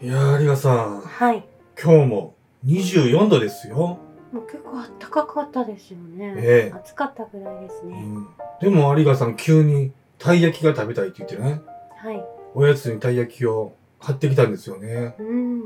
いやー、有賀さん、はい。今日も24度ですよ。もう結構暖かかったですよね。ええ暑かったぐらいですね。うん、でも有賀さん、急にたい焼きが食べたいって言ってね、はい。おやつにたい焼きを買ってきたんですよね。うん。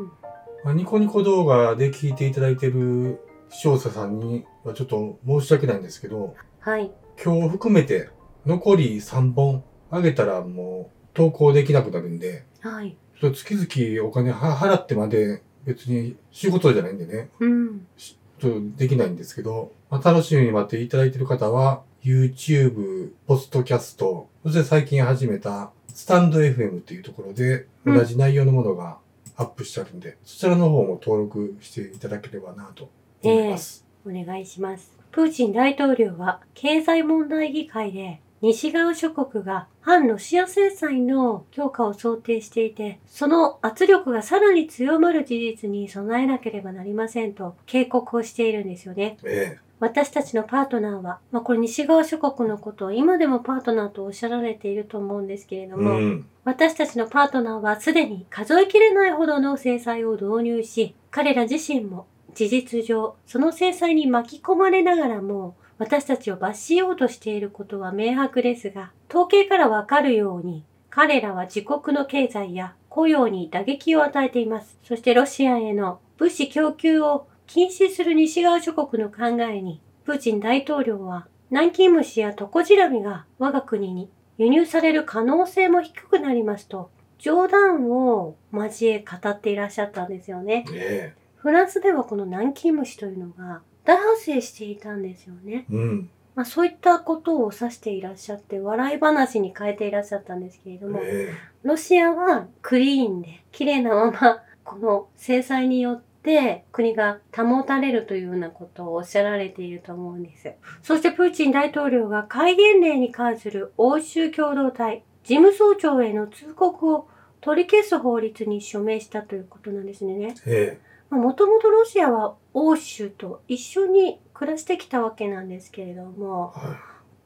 まあ、ニコニコ動画で聞いていただいてる視聴者さんにはちょっと申し訳ないんですけど、はい。今日含めて残り3本あげたらもう投稿できなくなるんで、はい。月々お金は払ってまで別に仕事じゃないんでね、うん。ちょっとできないんですけど、まあ、楽しみに待っていただいている方は、YouTube、ポストキャスト、そして最近始めたスタンド FM っていうところでうん同じ内容のものがアップしてあるんで、そちらの方も登録していただければなと思います。お願いします。プーチン大統領は経済問題議会で西側諸国が反ロシア制裁の強化を想定していて、その圧力がさらに強まる事実に備えなければなりませんと警告をしているんですよね。え私たちのパートナーは、まあこれ西側諸国のことを今でもパートナーとおっしゃられていると思うんですけれえども、うん。私たちのパートナーはすでに数えきれないほどの制裁を導入し、彼ら自身も事実上、その制裁に巻き込まれながらも、私たちを罰しようとしていることは明白ですが、統計からわかるように、彼らは自国の経済や雇用に打撃を与えています。そしてロシアへの物資供給を禁止する西側諸国の考えに、プーチン大統領は南京虫やトコジラミが我が国に輸入される可能性も低くなりますと、冗談を交え語っていらっしゃったんですよね。えフランスではこの南京虫というのが大発生していたんですよね。えうん。まあそういったことを指していらっしゃって笑い話に変えていらっしゃったんですけれども、えロシアはクリーンで綺麗なまま この制裁によって国が保たれるというようなことをおっしゃられていると思うんです。そしてプーチン大統領が戒厳令に関する欧州共同体事務総長への通告を取り消す法律に署名したということなんですね。ええもともとロシアは欧州と一緒に暮らしてきたわけなんですけれども、えは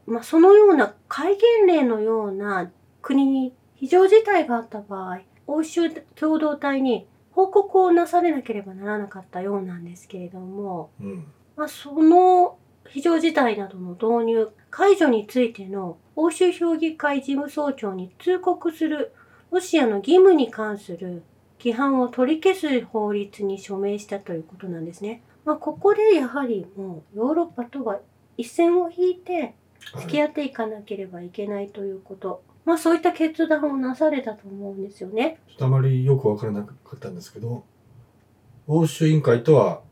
まあ、そのような戒厳令のような国に非常事態があった場合、欧州共同体に報告をなされなければならなかったようなんですけれども、い。うん。まあ、その非常事態などの導入、解除についての欧州評議会事務総長に通告するロシアの義務に関する規範を取り消す法律に署名したということなんですね。まあ、ここでやはりもうヨーロッパとは一線を引いて付き合っていかなければいけないということ。まあそういった決断をなされたと思うんですよね。ちょっとあまりよくわからなかったんですけど、欧州委員会とは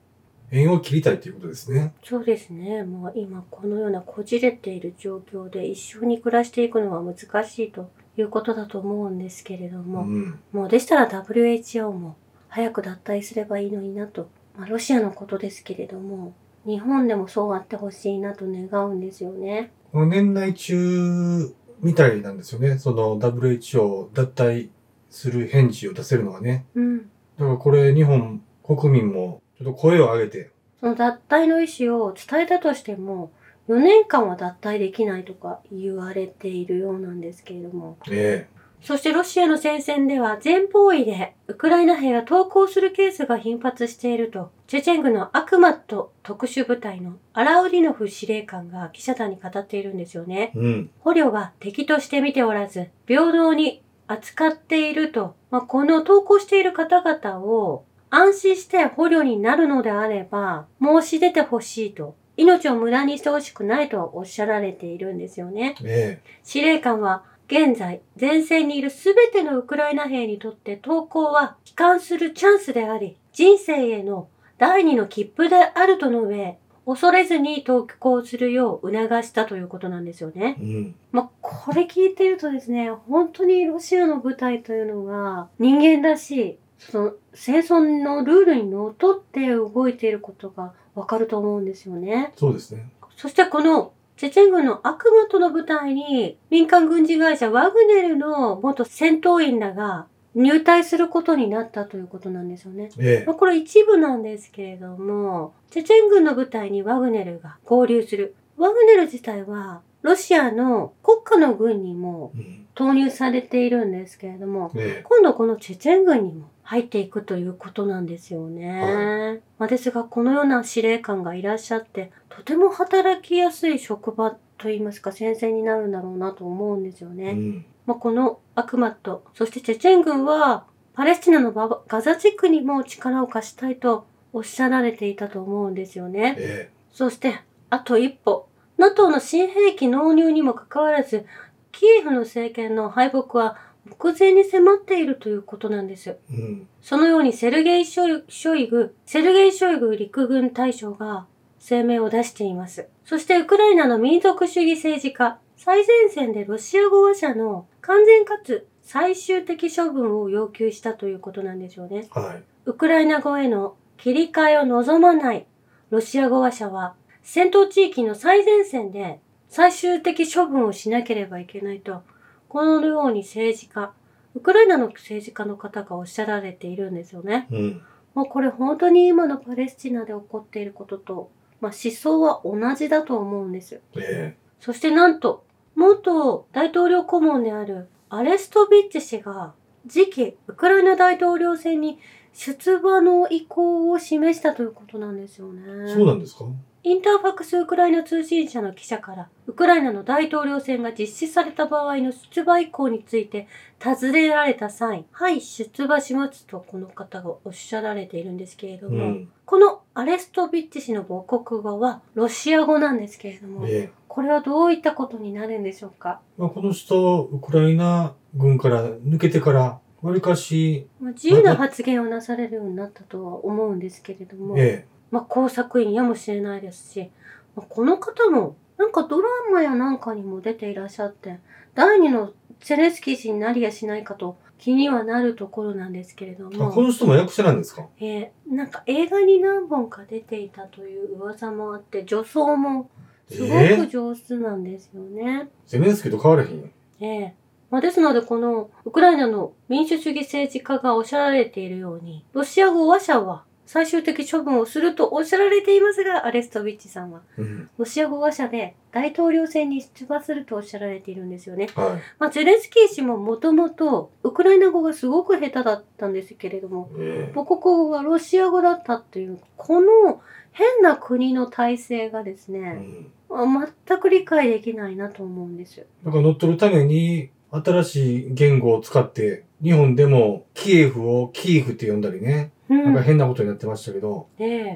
縁を切りたいということですね。そうですね。もう今このようなこじれている状況で一緒に暮らしていくのは難しいということだと思うんですけれどうも、ん。もうでしたら WHO も早く脱退すればいいのになと。まあロシアのことですけれども、日本でもそうあってほしいなと願うんですよね。この年内中みたいなんですよね。その WHO 脱退する返事を出せるのはね。うん。だからこれ日本国民もちょっと声を上げて、その脱退の意思を伝えたとしても、4年間は脱退できないとか言われているようなんですけれども。えそしてロシアの戦線では前方位でウクライナ兵が投降するケースが頻発していると、チェチェン軍のアクマット特殊部隊のアラウディノフ司令官が記者団に語っているんですよね。えうん。捕虜は敵として見ておらず、平等に扱っていると、まあ、この投降している方々を安心して捕虜になるのであれば、申し出てほしいと、命を無駄にしてほしくないとおっしゃられているんですよね。え司令官は、現在、前線にいるすべてのウクライナ兵にとって投降は帰還するチャンスであり、人生への第二の切符であると述べ、恐れずに投降するよう促したということなんですよねえ。うん。まあ、これ聞いてるとですね、本当にロシアの部隊というのが人間らしい、その戦争のルールにのっとって動いていることがわかると思うんですよね。そうですね。そしてこのチェチェン軍の悪魔との部隊に民間軍事会社ワグネルの元戦闘員らが入隊することになったということなんですよね。ええまあこれ一部なんですけれども、チェチェン軍の部隊にワグネルが合流する。ワグネル自体は、ロシアの国家の軍にもうん。投入されているんですけれども、え今度このチェチェン軍にも入っていくということなんですよね。はまあ、ですが、このような司令官がいらっしゃって、とても働きやすい職場といいますか、先生になるんだろうなと思うんですよえね。うん。まあ、このアクマット、そしてチェチェン軍は、パレスチナのガザ地区にも力を貸したいとおっしゃられていたと思うんですよね。えそして、あと一歩。NATO の新兵器納入にもかかわらず、キエフの政権の敗北は目前に迫っているということなんです。えうん。そのようにセルゲイ・ショイショイグ、セルゲイ・ショイグ陸軍大将が声明を出しています。そしてウクライナの民族主義政治家、最前線でロシア語話者の完全かつ最終的処分を要求したということなんでしょうね。はい。ウクライナ語への切り替えを望まないロシア語話者は戦闘地域の最前線で最終的処分をしなければいけないと、このように政治家、ウクライナの政治家の方がおっしゃられているんですよね。うん。もうこれ本当に今のパレスチナで起こっていることと、まあ、思想は同じだと思うんです。えそしてなんと、元大統領顧問であるアレストビッチ氏が次期ウクライナ大統領選に出馬の意向を示したということなんですよえね。そうなんですか？インターファクスウクライナ通信社の記者から、ウクライナの大統領選が実施された場合の出馬意向について尋ねられた際、はい、出馬しますとこの方がおっしゃられているんですけれども、うん。このアレストビッチ氏の母国語はロシア語なんですけれども、ええこれはどういったことになるんでしょうか？まあ、この人、ウクライナ軍から抜けてから、わりかし、まあ自由な発言をなされるようになったとは思うんですけれども、えまあ工作員やもしれないですし、まあこの方もなんかドラマやなんかにも出ていらっしゃって、第二のゼレンスキー氏になりやしないかと気にはなるところなんですけれどえあ、こも、の人も役者なんですか？えーなんか映画に何本か出ていたという噂もあって、女装もすごえく上手なんですよね。ゼレンスキーと変わらへんよ。ええまあ、ですので、このウクライナの民主主義政治家がおっしゃられているように、ロシア語話者は最終的処分をするとおっしゃられていますが、アレストビッチさんは、うん。ロシア語話者で大統領選に出馬するとおっしゃられているんですよね。はまあ、ゼレンスキー氏ももともとウクライナ語がすごく下手だったんですけれども、母国語がロシア語だったっていう、この変な国の体制がですうね、ん。あ全く理解できないなと思うんですよ。だから乗っ取るために、新しい言語を使って、日本でもキエフをキーフって呼んだりね、うんなんか。変なことになってましたけど、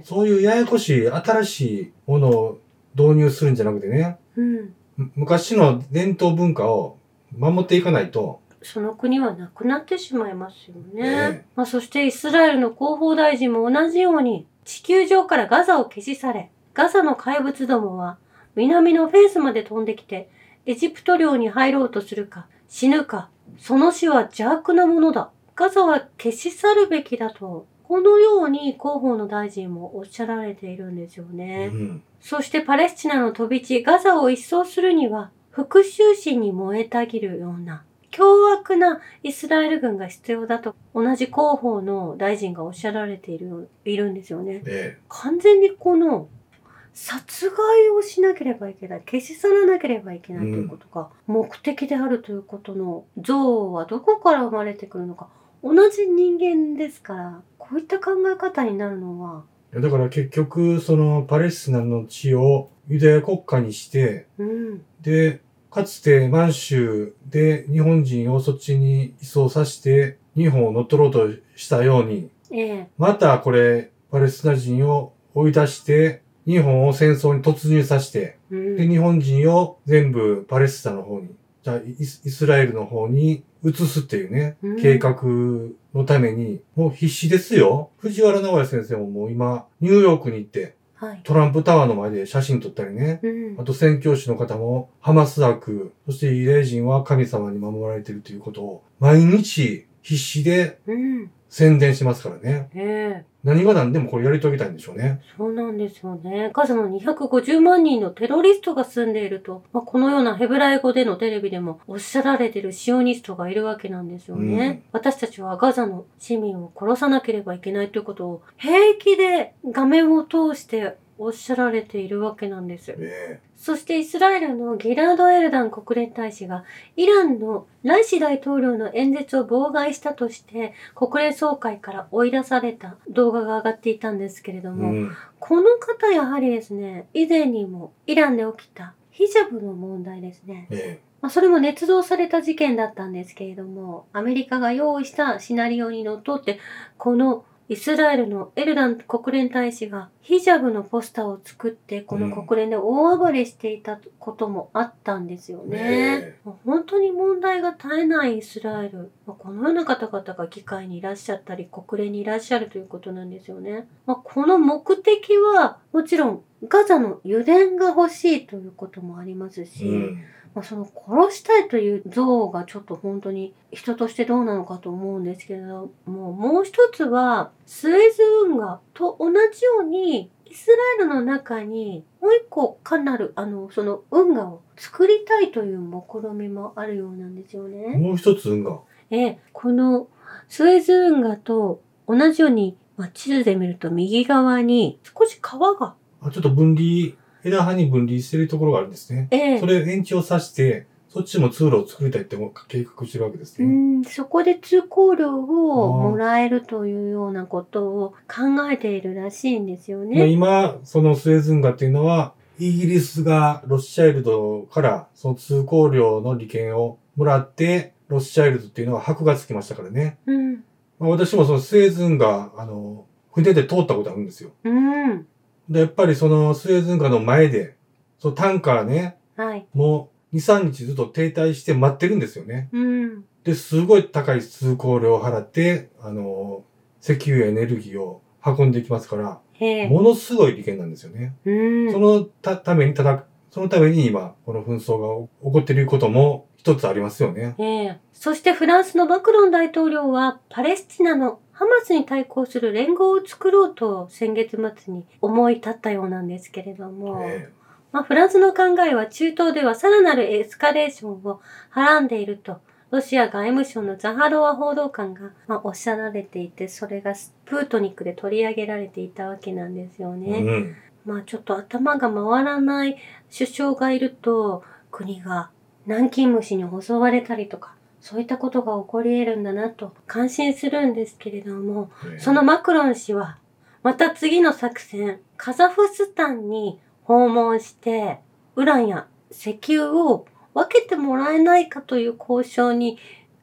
そういうややこしい新しいものを導入するんじゃなくてね、うん。む昔の伝統文化を守っていかないと、その国はなくなってしまいますよね。ねまあ、そしてイスラエルの広報大臣も同じように地球上からガザを消し去れ、ガザの怪物どもは南のフェンスまで飛んできてエジプト領に入ろうとするか死ぬか、その死は邪悪なものだ。ガザは消し去るべきだと、このように広報の大臣もおっしゃられているんですようね。ん。そしてパレスチナの飛び地、ガザを一掃するには、復讐心に燃えたぎるような、凶悪なイスラエル軍が必要だと、同じ広報の大臣がおっしゃられている、いるんですよね。え完全にこの、殺害をしなければいけない、消し去らなければいけないということが、目的であるということの像はどこから生まれてくるのか。同じ人間ですから、こういった考え方になるのは、えだから結局、そのパレスチナの地をユダヤ国家にして、うん、で、かつて満州で日本人をそっちに移送させて、日本を乗っ取ろうとしたように、ええ、またこれ、パレスチナ人を追い出して、日本を戦争に突入させて、うんで、日本人を全部パレスチナの方に、じゃあイスイスラエルの方に移すっていうね、うん計画のために、もう必死ですよ。藤原直也先生ももう今、ニューヨークに行って、はい。トランプタワーの前で写真撮ったりね。うんあと宣教師の方も、ハマスク、そしてユダヤ人は神様に守られているということを、毎日必死でうん。宣伝しますからね。ええ何が何でもこれやり遂げたいんでしょうね。そうなんですよね。ガザの250万人のテロリストが住んでいると、まあ、このようなヘブライ語でのテレビでもおっしゃられているシオニストがいるわけなんですよね。私たちはガザの市民を殺さなければいけないということを平気で画面を通しておっしゃられているわけなんです。えそしてイスラエルのギラード・エルダン国連大使がイランのライシ大統領の演説を妨害したとして国連総会から追い出された動画が上がっていたんですけれども、うん。この方やはりですね、以前にもイランで起きたヒジャブの問題ですね。えまあ、それも捏造された事件だったんですけれども、アメリカが用意したシナリオにのっとって、このイスラエルのエルダン国連大使がヒジャブのポスターを作って、この国連で大暴れしていたこともあったんですよえね。えもう本当に問題が絶えないイスラエル。まあこのような方々が議会にいらっしゃったり、国連にいらっしゃるということなんですよね。まあ、この目的は、もちろん、ガザの油田が欲しいということもありますし、うん。まあ、その殺したいという像がちょっと本当に人としてどうなのかと思うんですけれども、もう一つは、スエズ運河と同じように、イスラエルの中にもう一個かなる、あの、その運河を作りたいという目論みもあるようなんですよね。もう一つ運河？ええ、このスエズ運河と同じように、まあ、地図で見ると右側に少し川が、あちょっと分離、枝葉に分離してるところがあるんですね。ええそれを延長させて、そっちも通路を作りたいっても計画してるわけですうね。ん、そこで通行料をもらえるというようなことを考えているらしいんですよまあね。今、そのスエズ運河っていうのは、イギリスがロスチャイルドからその通行料の利権をもらって、ロスチャイルドっていうのは箔がつきましたからね。うん。まあ、私もそのスエズ運河、あの、船で通ったことあるんですよ。うん。で、やっぱりそのスエズ運河の前で、そのタンカーね、はい。もう2、3日ずっと停滞して待ってるんですよね。うん。で、すごい高い通行料を払って、あの、石油エネルギーを運んでいきますから、ええ。ものすごい利権なんですよね。うん。そのたために、ただ、そのために今、この紛争が起こっていることも一つありますよね。ええ。そしてフランスのマクロン大統領はパレスチナのハマスに対抗する連合を作ろうと先月末に思い立ったようなんですけれども、えまあ、フランスの考えは中東ではさらなるエスカレーションをはらんでいると、ロシア外務省のザハロワ報道官が、まあ、おっしゃられていて、それがスプートニックで取り上げられていたわけなんですよえね。うん。まあちょっと頭が回らない首相がいると、国が南京虫に襲われたりとか、そういったことが起こり得るんだなと感心するんですけれども、ええそのマクロン氏は、また次の作戦、カザフスタンに訪問して、ウランや石油を分けてもらえないかという交渉に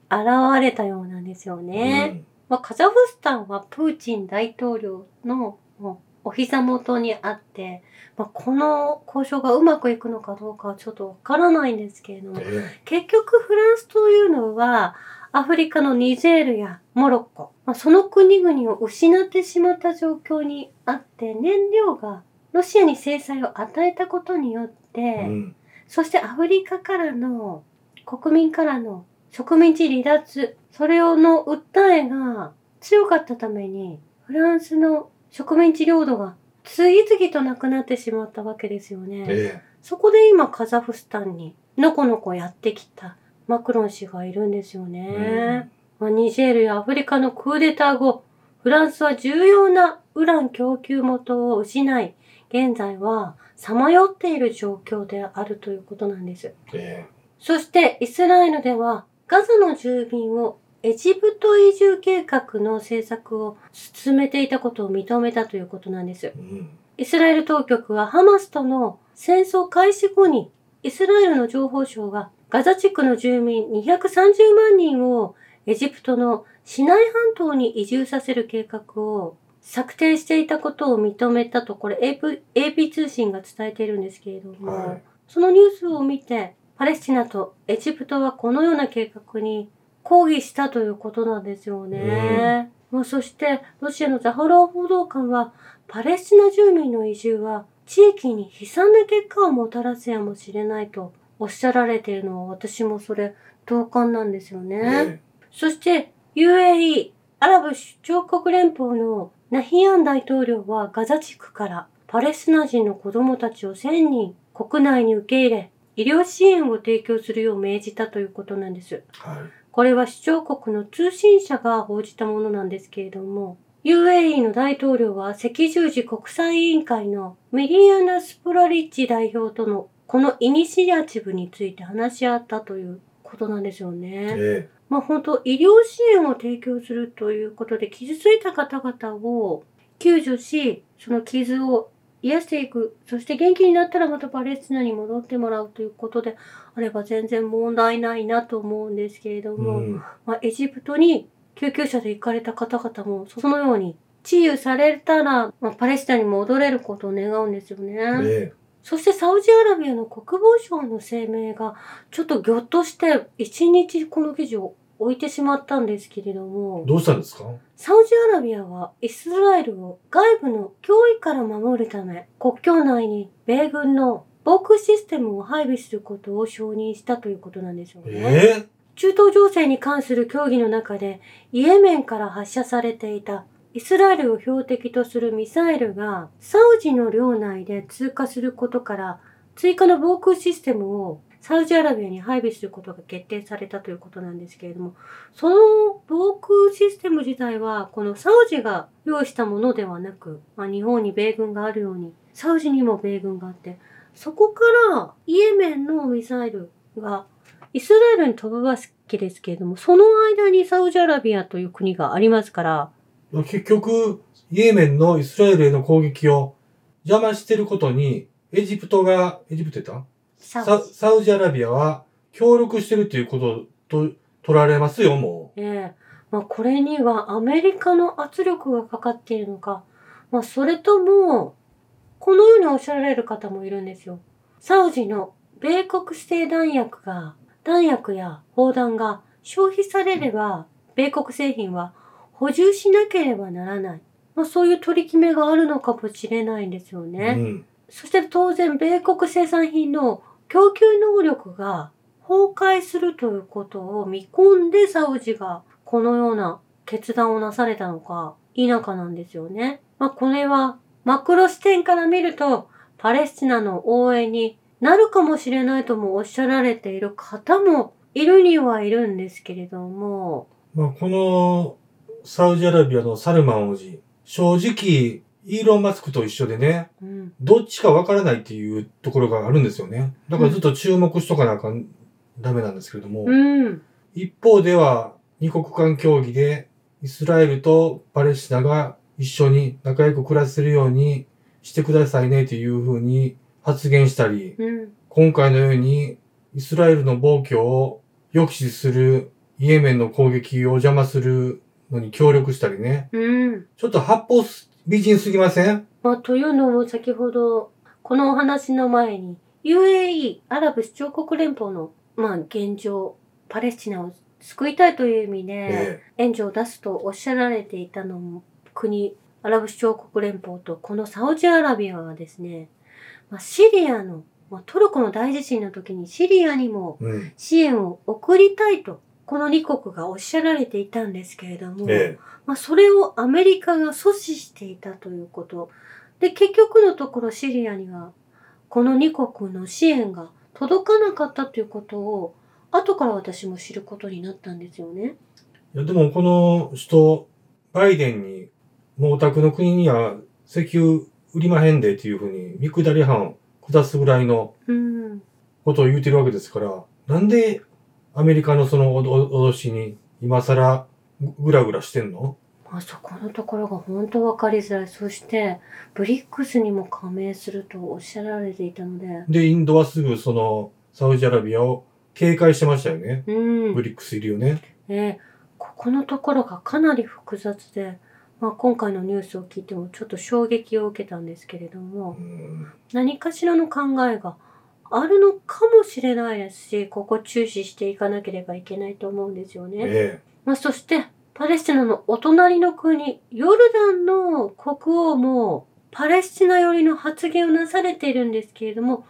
現れたようなんですよね。まあ、カザフスタンはプーチン大統領のもうお膝元にあって、まあ、この交渉がうまくいくのかどうかはちょっとわからないんですけれども結局フランスというのは、アフリカのニジェールやモロッコ、まあ、その国々を失ってしまった状況にあって、燃料がロシアに制裁を与えたことによって、えうん。そしてアフリカからの、国民からの植民地離脱、それをの訴えが強かったために、フランスの植民地領土が次々となくなってしまったわけですよね。えそこで今カザフスタンにのこのこやってきたマクロン氏がいるんですよえね。まあ、ニジェールやアフリカのクーデター後、フランスは重要なウラン供給元を失い、現在はさまよっている状況であるということなんです。えそしてイスラエルではガザの住民をエジプト移住計画の政策を進めていたことを認めたということなんですえ。うん。イスラエル当局はハマスとの戦争開始後にイスラエルの情報省がガザ地区の住民230万人をエジプトのシナイ半島に移住させる計画を策定していたことを認めたと、これ AP, AP 通信が伝えているんですけれども、はいそのニュースを見て、パレスチナとエジプトはこのような計画に抗議したということなんですよね。まあそして、ロシアのザハロワ報道官は、パレスチナ住民の移住は地域に悲惨な結果をもたらすやもしれないとおっしゃられているのは私もそれ同感なんですよね。えそして UAE アラブ首長国連邦のナヒアン大統領はガザ地区からパレスチナ人の子供たちを1000人国内に受け入れ医療支援を提供するよう命じたということなんです。えはい。これは首長国の通信社が報じたものなんですけれども、UAE の大統領は赤十字国際委員会のミリアナ・スプラリッチ代表とのこのイニシアチブについて話し合ったということなんですよね。えまあ本当医療支援を提供するということで傷ついた方々を救助し、その傷を癒していく。そして元気になったらまたパレスチナに戻ってもらうということであれば全然問題ないなと思うんですけれどえも、うん。まあエジプトに救急車で行かれた方々もそのように治癒されたら、まあ、パレスチナに戻れることを願うんですよね。えそしてサウジアラビアの国防省の声明がちょっとぎょっとして一日この記事を置いてしまったんですけれどえも、どうしたんですか？サウジアラビアはイスラエルを外部の脅威から守るため国境内に米軍の防空システムを配備することを承認したということなんですよね。ええ中東情勢に関する協議の中で、イエメンから発射されていたイスラエルを標的とするミサイルがサウジの領内で通過することから、追加の防空システムをサウジアラビアに配備することが決定されたということなんですけれども、その防空システム自体は、このサウジが用意したものではなく、まあ、日本に米軍があるように、サウジにも米軍があって、そこからイエメンのミサイルがイスラエルに飛ぶわけですけれども、その間にサウジアラビアという国がありますから、結局、イエメンのイスラエルへの攻撃を邪魔してることに、エジプトが、エジプト言ったササウジ。サウジアラビアは協力してるっていうことと取られますよ、もええまあ、これにはアメリカの圧力がかかっているのか、まあ、それとも、このようにおっしゃられる方もいるんですよ。サウジの米国製弾薬が、弾薬や砲弾が消費されれば、米国製品は補充しなければならない。まあ、そういう取り決めがあるのかもしれないんですよう。ね。うん。そして当然、米国生産品の供給能力が崩壊するということを見込んでサウジがこのような決断をなされたのか否かなんですよね。まあこれはマクロ視点から見るとパレスチナの応援になるかもしれないともおっしゃられている方もいるにはいるんですけれども、まあ、このサウジアラビアのサルマン王子、正直、イーロン・マスクと一緒でね、うん、どっちかわからないっていうところがあるんですよね。だからずっと注目しとかなあかん、ダメなんですけれども、うん、一方では二国間協議でイスラエルとパレスチナが一緒に仲良く暮らせるようにしてくださいねというふうに発言したり、うん、今回のようにイスラエルの暴挙を抑止するイエメンの攻撃を邪魔するのに協力したりね。うん。ちょっと八方美人すぎません？まあ、というのも先ほど、このお話の前に、UAE、アラブ首長国連邦の、まあ、現状、パレスチナを救いたいという意味で、え援助を出すとおっしゃられていたのも、国、アラブ首長国連邦と、このサウジアラビアはですね、まあ、シリアの、まあ、トルコの大地震の時にシリアにも。支援を送りたいと、この2国がおっしゃられていたんですけれども、えまあ、それをアメリカが阻止していたということ。で、結局のところシリアには、この2国の支援が届かなかったということを、後から私も知ることになったんですよね。え。いや、でもこの人、バイデンに、もうお宅の国には石油売りまへんでっていうふうに見下り班下すぐらいのうん。ことを言うてるわけですから、なんでアメリカのその脅脅しに今更ぐらぐらしてんの？まあ、そこのところが本当分かりづらい。そして、ブリックスにも加盟するとおっしゃられていたので、で、インドはすぐそのサウジアラビアを警戒してましたよね。うん。ブリックスいるよね。ね、ここのところがかなり複雑で、まあ、今回のニュースを聞いてもちょっと衝撃を受けたんですけれどもうん何かしらの考えがあるのかもしれないですしここ注視していかなければいけないと思うんですよね。えまあ、そしてパレスチナのお隣の国ヨルダンの国王もパレスチナ寄りの発言をなされているんですけれども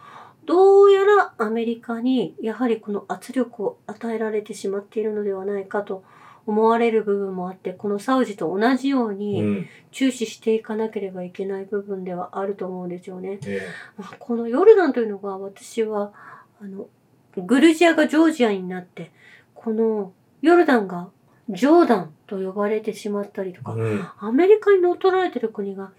どうやらアメリカにやはりこの圧力を与えられてしまっているのではないかと思われる部分もあってこのサウジと同じようえにうん。注視していかなければいけない部分ではあると思うんですよね。えまあこのヨルダンというのが私はあのグルジアがジョージアになってこのヨルダンがジョーダンと呼ばれてしまったりとか、えうん。アメリカに乗っ取られてる国が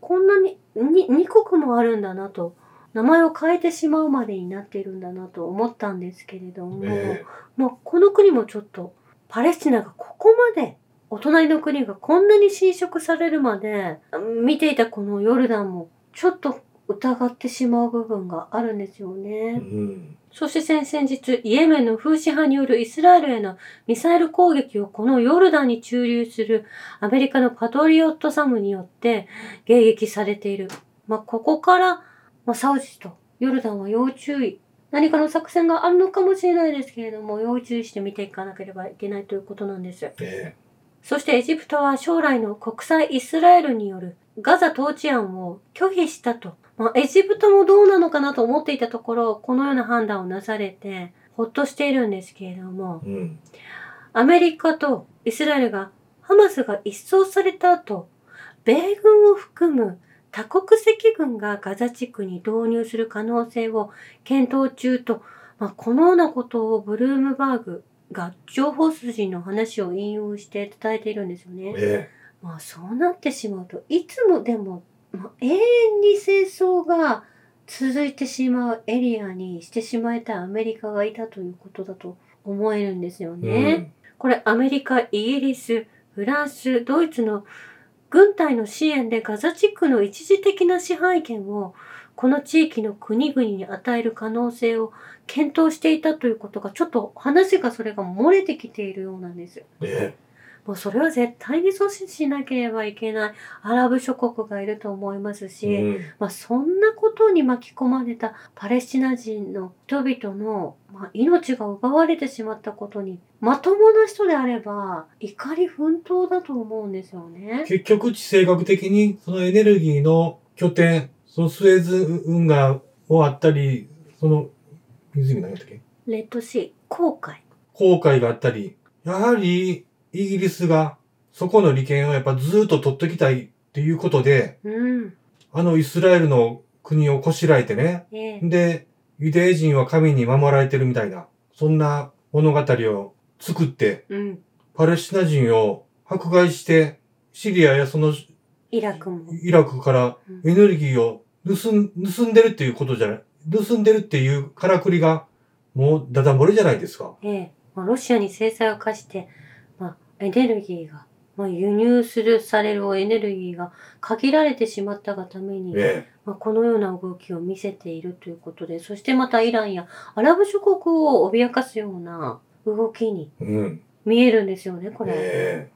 こんなにに2国もあるんだなと名前を変えてしまうまでになっているんだなと思ったんですけれども、え。まあ、この国もちょっとパレスチナがここまでお隣の国がこんなに侵食されるまで見ていたこのヨルダンもちょっと疑ってしまう部分があるんですよえね。うん。そして先々日、イエメンの風刺派によるイスラエルへのミサイル攻撃をこのヨルダンに駐留するアメリカのパトリオットサムによって迎撃されている。まあ、ここから、まあ、サウジとヨルダンは要注意。何かの作戦があるのかもしれないですけれども、要注意して見ていかなければいけないということなんです。えそしてエジプトは将来の国際イスラエルによるガザ統治案を拒否したと。まあ、エジプトもどうなのかなと思っていたところ、このような判断をなされて、ほっとしているんですけれどもえ、うん。アメリカとイスラエルがハマスが一掃された後、米軍を含む多国籍軍がガザ地区に導入する可能性を検討中と、まあ、このようなことをブルームバーグが情報筋の話を引用して伝えているんですよね。えまあそうなってしまうといつもでも、まあ、永遠に戦争が続いてしまうエリアにしてしまいたいアメリカがいたということだと思えるんですよえね。これアメリカ、イギリス、フランス、ドイツの軍隊の支援でガザ地区の一時的な支配権をこの地域の国々に与える可能性を検討していたということがちょっと話がそれが漏れてきているようなんです。えもうそれは絶対に阻止しなければいけないアラブ諸国がいると思いますえし、うん。まあ、そんなことに巻き込まれたパレスチナ人の人々の、まあ、命が奪われてしまったことにまともな人であれば怒り奮闘だと思うんですよね。結局地政学的にそのエネルギーの拠点、そのスエズ運河をあったり、その湖何やったっけ？レッドシー、航海。航海があったり、やはりイギリスがそこの利権をやっぱずっと取ってきたいっていうことで、うん。あのイスラエルの国をこしらえてね、ええで、ユダヤ人は神に守られてるみたいな、そんな物語を作って、うん。パレスチナ人を迫害して、シリアやそのイラクも。イラクからエネルギーを盗ん盗んでるっていうことじゃない。盗んでるっていうからくりが、もうダダ漏れじゃないですか。ええまあ、ロシアに制裁を課して、まあ、エネルギーが、まあ、輸入するされるエネルギーが限られてしまったがために、えまあ、このような動きを見せているということで、そしてまたイランやアラブ諸国を脅かすような動きにえうん。見えるんですよね、これ。え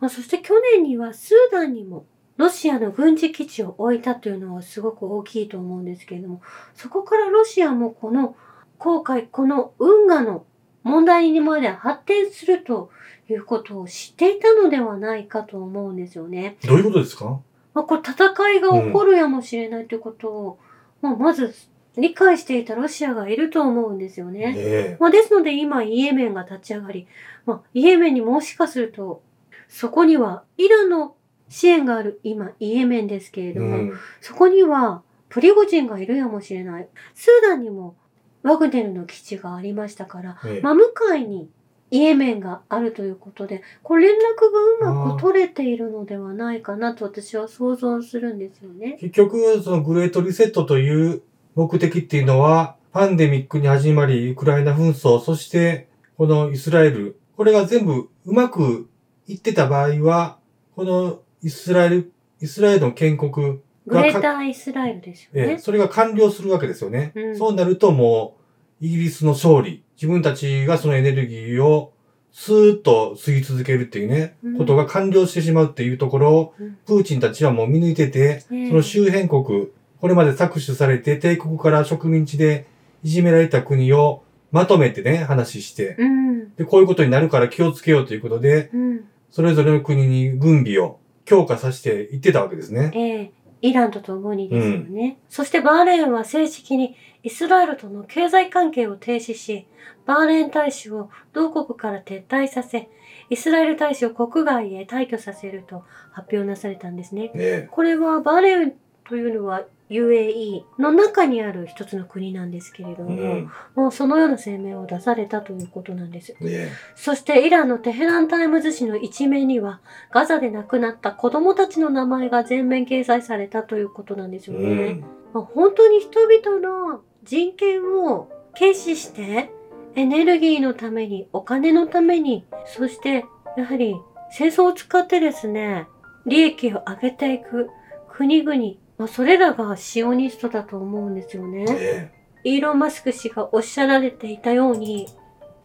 まあ、そして去年にはスーダンにもロシアの軍事基地を置いたというのはすごく大きいと思うんですけれども、そこからロシアもこの航海、この運河の問題にまで発展するということを知っていたのではないかと思うんですよね。えどういうことですか？まあ、これ戦いが起こるやもしれないということを、まあ、まず理解していたロシアがいると思うんですよね。えまあ、ですので今イエメンが立ち上がり、まあ、イエメンにもしかすると、そこにはイランの支援がある今イエメンですけれえども、うん。そこにはプリゴジンがいるやもしれない。スーダンにもワグネルの基地がありましたから、ええ真向かいにイエメンがあるということで、これ連絡がうまく取れているのではないかなと私は想像するんですよね。結局、そのグレートリセットという目的っていうのは、パンデミックに始まり、ウクライナ紛争、そして、このイスラエル、これが全部うまくいってた場合は、このイスラエル、イスラエルの建国グレーターイスラエルですよね。ええそれが完了するわけですよね。うんそうなるともう、イギリスの勝利、自分たちがそのエネルギーをスーッと吸い続けるっていうね、うんことが完了してしまうっていうところを、うんプーチンたちはもう見抜いてて、ええその周辺国、これまで搾取されて帝国から植民地でいじめられた国をまとめてね、話して、うん。で、こういうことになるから気をつけようということで、うん。それぞれの国に軍備を強化させていってたわけですね。ええイランと共にですよね。そしてバーレーンは正式にイスラエルとの経済関係を停止し、バーレーン大使を同国から撤退させ、イスラエル大使を国外へ退去させると発表なされたんですね。ねこれはバーレーンというのは UAE の中にある一つの国なんですけれどうも、ん。もうそのような声明を出されたということなんです。ねそしてイランのテヘランタイムズ紙の一面には、ガザで亡くなった子供たちの名前が全面掲載されたということなんですようね。ん。まあ本当に人々の人権を軽視して、エネルギーのために、お金のために、そして、やはり戦争を使ってですね、利益を上げていく国々、まあ、それらがシオニストだと思うんですよね。ねイーロン・マスク氏がおっしゃられていたように、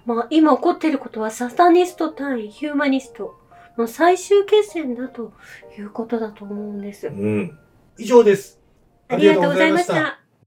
まあ今起こっていることはサタニスト対ヒューマニストの最終決戦だということだと思うんですう。ん。以上です。ありがとうございました。